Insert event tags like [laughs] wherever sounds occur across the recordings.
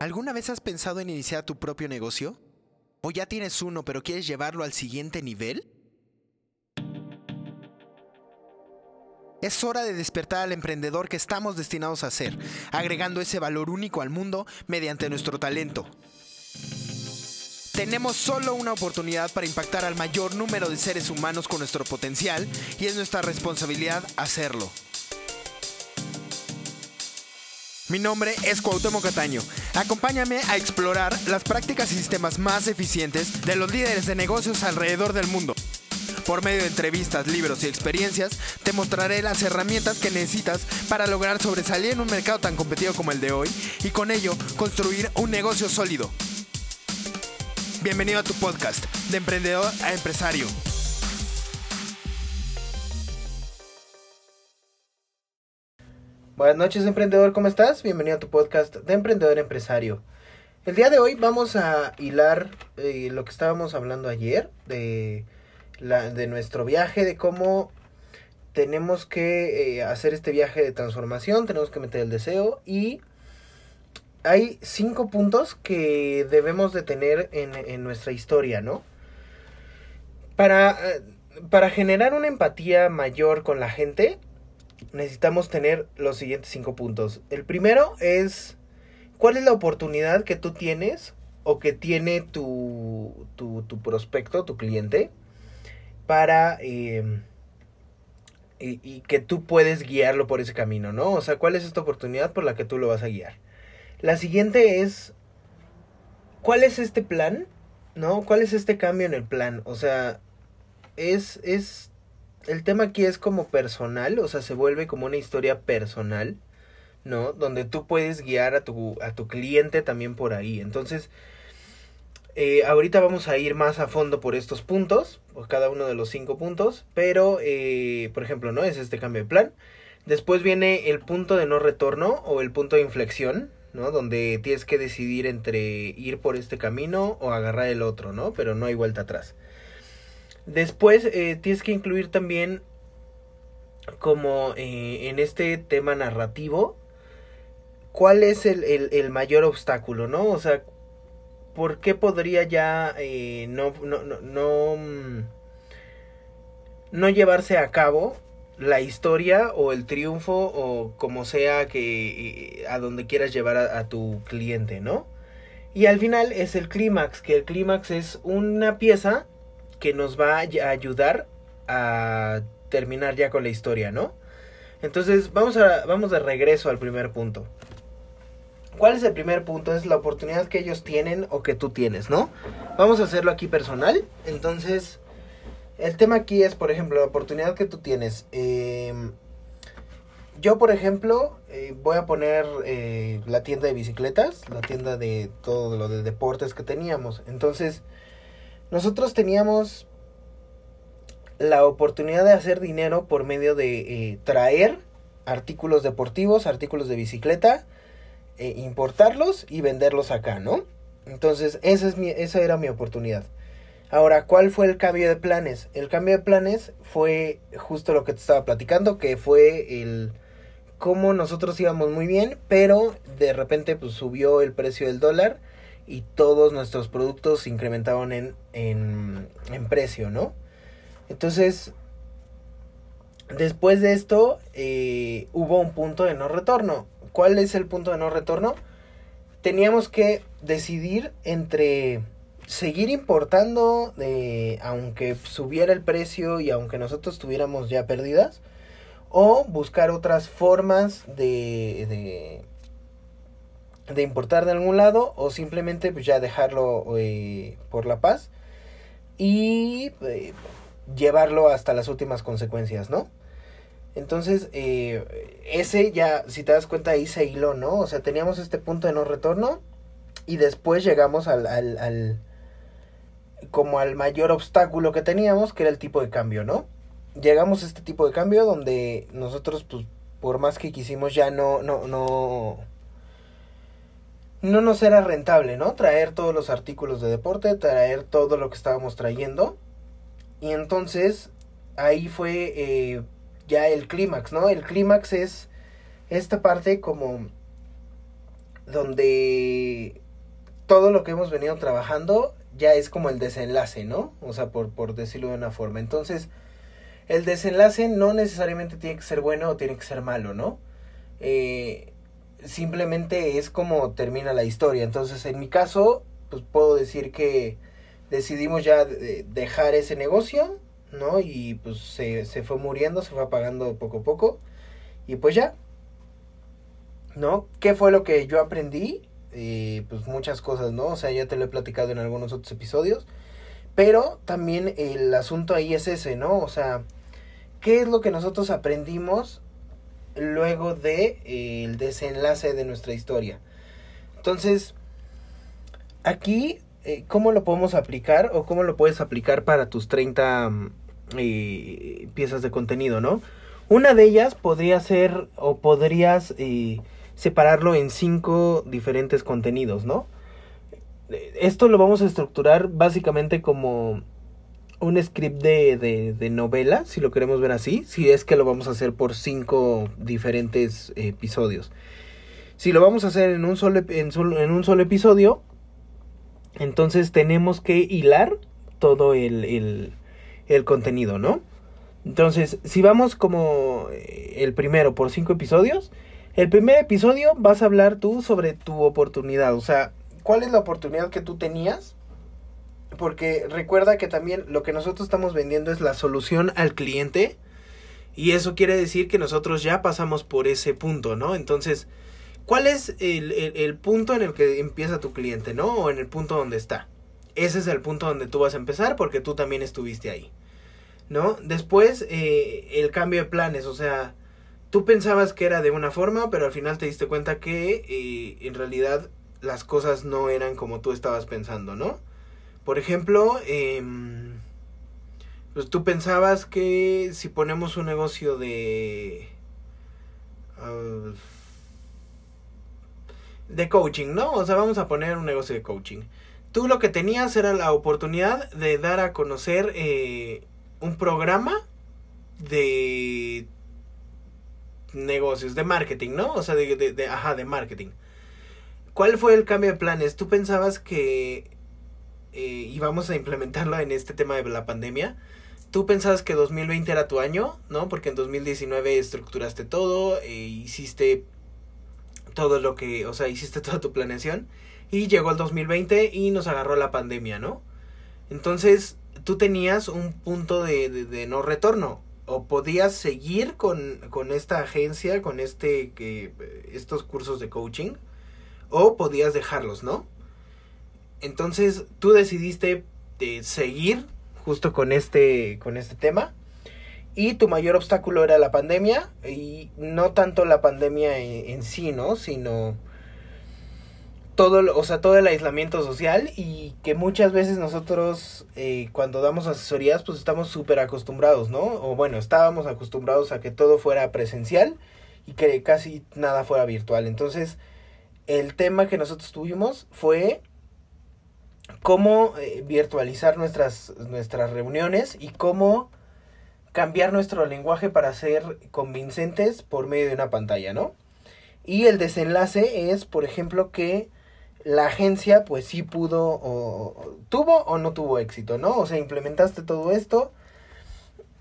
¿Alguna vez has pensado en iniciar tu propio negocio? ¿O ya tienes uno pero quieres llevarlo al siguiente nivel? Es hora de despertar al emprendedor que estamos destinados a ser, agregando ese valor único al mundo mediante nuestro talento. Tenemos solo una oportunidad para impactar al mayor número de seres humanos con nuestro potencial y es nuestra responsabilidad hacerlo. Mi nombre es Cuauhtémoc Cataño. Acompáñame a explorar las prácticas y sistemas más eficientes de los líderes de negocios alrededor del mundo. Por medio de entrevistas, libros y experiencias, te mostraré las herramientas que necesitas para lograr sobresalir en un mercado tan competido como el de hoy y con ello construir un negocio sólido. Bienvenido a tu podcast, de emprendedor a empresario. Buenas noches emprendedor, ¿cómo estás? Bienvenido a tu podcast de emprendedor empresario. El día de hoy vamos a hilar eh, lo que estábamos hablando ayer, de, la, de nuestro viaje, de cómo tenemos que eh, hacer este viaje de transformación, tenemos que meter el deseo y hay cinco puntos que debemos de tener en, en nuestra historia, ¿no? Para, eh, para generar una empatía mayor con la gente, necesitamos tener los siguientes cinco puntos. El primero es, ¿cuál es la oportunidad que tú tienes o que tiene tu, tu, tu prospecto, tu cliente, para... Eh, y, y, que tú puedes guiarlo por ese camino, ¿no? O sea, ¿cuál es esta oportunidad por la que tú lo vas a guiar? La siguiente es, ¿cuál es este plan? ¿No? ¿Cuál es este cambio en el plan? O sea, es, es, el tema aquí es como personal, o sea, se vuelve como una historia personal, ¿no? Donde tú puedes guiar a tu, a tu cliente también por ahí. Entonces, eh, ahorita vamos a ir más a fondo por estos puntos, por cada uno de los cinco puntos, pero, eh, por ejemplo, ¿no? Es este cambio de plan. Después viene el punto de no retorno o el punto de inflexión, ¿no? Donde tienes que decidir entre ir por este camino o agarrar el otro, ¿no? Pero no hay vuelta atrás. Después eh, tienes que incluir también como eh, en este tema narrativo, cuál es el, el, mayor obstáculo, ¿no? O sea, ¿por qué podría ya eh, no, no, no, no, no llevarse a cabo la historia o el triunfo o como sea que a donde quieras llevar a tu cliente, ¿no? Y al final es el clímax, que el clímax es una pieza que nos va a ayudar a terminar ya con la historia, ¿no? Entonces vamos a vamos de regreso al primer punto. ¿Cuál es el primer punto? Es la oportunidad que ellos tienen o que tú tienes, ¿no? Vamos a hacerlo aquí personal. Entonces, el tema aquí es, por ejemplo, la oportunidad que tú tienes. Eh, yo, por ejemplo, eh, voy a poner eh, la tienda de bicicletas, la tienda de todo lo de deportes que teníamos. Entonces, nosotros teníamos la oportunidad de hacer dinero por medio de eh, traer artículos deportivos, artículos de bicicleta, eh, importarlos y venderlos acá, ¿no? Entonces, esa, es esa era mi oportunidad. Ahora, ¿cuál fue el cambio de planes? El cambio de planes fue justo lo que te estaba platicando, que fue el cómo nosotros íbamos muy bien, pero de repente pues subió el precio del dólar y todos nuestros productos se incrementaron en, en, en precio, ¿no? Entonces, después de esto, eh, hubo un punto de no retorno. ¿Cuál es el punto de no retorno? Teníamos que decidir entre seguir importando, aunque subiera el precio y aunque nosotros tuviéramos ya pérdidas, o buscar otras formas de, de, de importar de algún lado, o simplemente pues ya dejarlo eh, por la paz y eh, llevarlo hasta las últimas consecuencias, ¿no? Entonces, eh, ese ya, si te das cuenta, ahí se hiló, ¿no? O sea, teníamos este punto de no retorno y después llegamos al, al, al, como al mayor obstáculo que teníamos, que era el tipo de cambio, ¿no? Llegamos a este tipo de cambio donde nosotros, pues, por más que quisimos, ya no, no, no, no nos era rentable, ¿no? Traer todos los artículos de deporte, traer todo lo que estábamos trayendo. Y entonces, ahí fue... Eh, ya el clímax, ¿no? El clímax es esta parte como donde todo lo que hemos venido trabajando ya es como el desenlace, ¿no? O sea, por, por decirlo de una forma. Entonces, el desenlace no necesariamente tiene que ser bueno o tiene que ser malo, ¿no? Eh, simplemente es como termina la historia. Entonces, en mi caso, pues puedo decir que decidimos ya dejar ese negocio, ¿no? Y pues se, se fue muriendo, se fue apagando poco a poco. Y pues ya, ¿no? ¿Qué fue lo que yo aprendí? Eh, pues muchas cosas, ¿no? O sea, ya te lo he platicado en algunos otros episodios. Pero también el asunto ahí es ese, ¿no? O sea, ¿qué es lo que nosotros aprendimos luego de eh, el desenlace de nuestra historia? Entonces, aquí, eh, ¿cómo lo podemos aplicar o cómo lo puedes aplicar para tus 30 mm, piezas de contenido, ¿no? Una de ellas podría ser o podrías separarlo en cinco diferentes contenidos, ¿no? Esto lo vamos a estructurar básicamente como un script de, de, novela, si lo queremos ver así, si es que lo vamos a hacer por cinco diferentes episodios. Si lo vamos a hacer en un solo, en, en un solo episodio, entonces tenemos que hilar todo el, el, el contenido, ¿no? Entonces, si vamos como el primero por cinco episodios, el primer episodio vas a hablar tú sobre tu oportunidad, o sea, ¿cuál es la oportunidad que tú tenías? Porque recuerda que también lo que nosotros estamos vendiendo es la solución al cliente y eso quiere decir que nosotros ya pasamos por ese punto, ¿no? Entonces, ¿cuál es el, punto en el que empieza tu cliente, ¿no? O en el punto donde está. Ese es el punto donde tú vas a empezar porque tú también estuviste ahí, ¿no? Después, eh, el cambio de planes, o sea, tú pensabas que era de una forma, pero al final te diste cuenta que eh, en realidad las cosas no eran como tú estabas pensando, ¿no? Por ejemplo, em, pues tú pensabas que si ponemos un negocio de... Ah, de coaching, ¿no? O sea, vamos a poner un negocio de coaching. Tú lo que tenías era la oportunidad de dar a conocer eh, un programa de negocios, de marketing, ¿no? O sea, de, de, ajá, de marketing. ¿Cuál fue el cambio de planes? ¿Tú pensabas que eh, íbamos a implementarlo en este tema de la pandemia? ¿Tú pensabas que 2020 era tu año? ¿No? Porque en 2019 estructuraste todo, e hiciste todo lo que, o sea, hiciste [laughs] toda tu planeación y llegó el 2020 y nos agarró la pandemia, ¿no? Entonces, tú tenías un punto de, de no retorno o podías seguir con, con esta agencia, con este, que, estos cursos de coaching, o podías dejarlos, ¿no? Entonces tú decidiste de seguir justo con este, con este tema. Y tu mayor obstáculo era la pandemia. Y no tanto la pandemia en, en sí, ¿no? Sino todo, o sea, todo el aislamiento social y que muchas veces nosotros eh, cuando damos asesorías pues estamos súper acostumbrados, ¿no? O bueno, estábamos acostumbrados a que todo fuera presencial y que casi nada fuera virtual. Entonces, el tema que nosotros tuvimos fue cómo eh, virtualizar nuestras, nuestras reuniones y cómo cambiar nuestro lenguaje para ser convincentes por medio de una pantalla, ¿no? Y el desenlace es, por ejemplo, que la agencia pues sí pudo o tuvo o no tuvo éxito, ¿no? O sea, implementaste todo esto,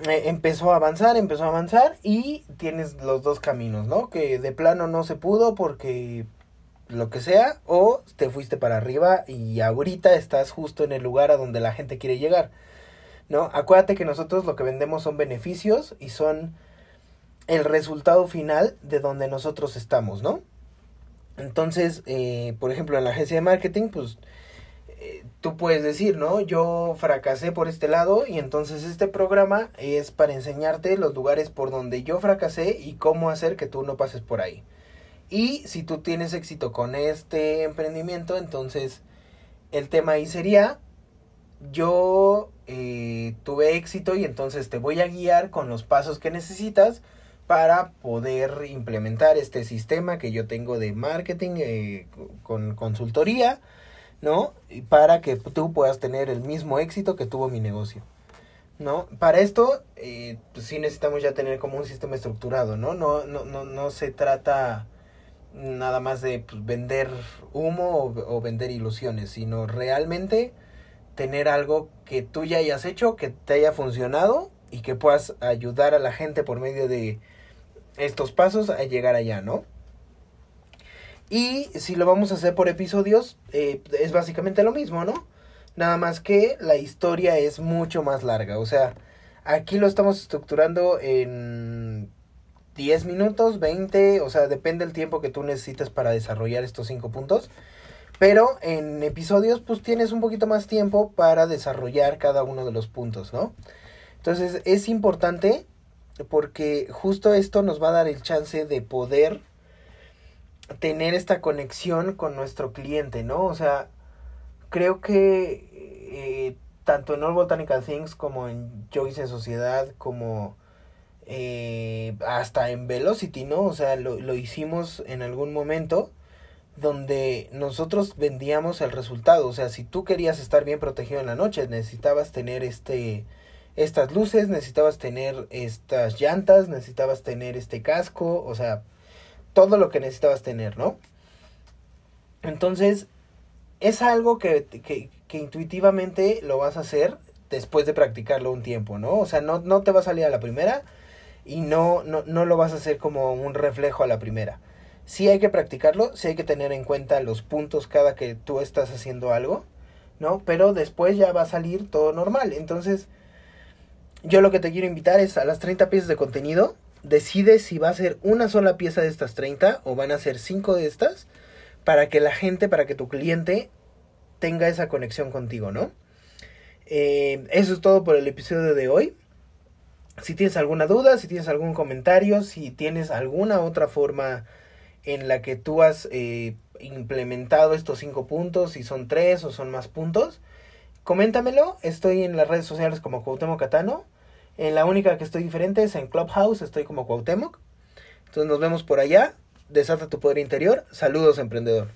eh, empezó a avanzar, empezó a avanzar y tienes los dos caminos, ¿no? Que de plano no se pudo porque lo que sea o te fuiste para arriba y ahorita estás justo en el lugar a donde la gente quiere llegar, ¿no? Acuérdate que nosotros lo que vendemos son beneficios y son el resultado final de donde nosotros estamos, ¿no? Entonces, eh, por ejemplo, en la agencia de marketing, pues eh, tú puedes decir, ¿no? Yo fracasé por este lado y entonces este programa es para enseñarte los lugares por donde yo fracasé y cómo hacer que tú no pases por ahí. Y si tú tienes éxito con este emprendimiento, entonces el tema ahí sería, yo eh, tuve éxito y entonces te voy a guiar con los pasos que necesitas para poder implementar este sistema que yo tengo de marketing eh, con consultoría, ¿no? Y para que tú puedas tener el mismo éxito que tuvo mi negocio, ¿no? Para esto, eh, pues sí necesitamos ya tener como un sistema estructurado, ¿no? No, no, no, no se trata nada más de pues, vender humo o, vender ilusiones, sino realmente tener algo que tú ya hayas hecho, que te haya funcionado y que puedas ayudar a la gente por medio de estos pasos a llegar allá, ¿no? Y si lo vamos a hacer por episodios, eh, es básicamente lo mismo, ¿no? Nada más que la historia es mucho más larga. O sea, aquí lo estamos estructurando en 10 minutos, 20, o sea, depende del tiempo que tú necesitas para desarrollar estos 5 puntos. Pero en episodios, pues tienes un poquito más tiempo para desarrollar cada uno de los puntos, ¿no? Entonces es importante porque justo esto nos va a dar el chance de poder tener esta conexión con nuestro cliente, ¿no? O sea, creo que eh, tanto en All Botanical Things como en Joyce en Sociedad, como eh, hasta en Velocity, ¿no? O sea, lo, lo hicimos en algún momento donde nosotros vendíamos el resultado. O sea, si tú querías estar bien protegido en la noche, necesitabas tener este estas luces, necesitabas tener estas llantas, necesitabas tener este casco, o sea, todo lo que necesitabas tener, ¿no? Entonces, es algo que, que, que, intuitivamente lo vas a hacer después de practicarlo un tiempo, ¿no? O sea, no, no te va a salir a la primera y no, no, no lo vas a hacer como un reflejo a la primera. Sí hay que practicarlo, sí hay que tener en cuenta los puntos cada que tú estás haciendo algo, ¿no? Pero después ya va a salir todo normal. Entonces, yo lo que te quiero invitar es a las 30 piezas de contenido. Decide si va a ser una sola pieza de estas 30 o van a ser 5 de estas para que la gente, para que tu cliente tenga esa conexión contigo, ¿no? Eh, eso es todo por el episodio de hoy. Si tienes alguna duda, si tienes algún comentario, si tienes alguna otra forma en la que tú has eh, implementado estos cinco puntos, si son tres o son más puntos, coméntamelo. Estoy en las redes sociales como Cuauhtémoc Catano. En la única que estoy diferente es en Clubhouse, estoy como Cuauhtémoc. Entonces nos vemos por allá. Desata tu poder interior. Saludos, emprendedor.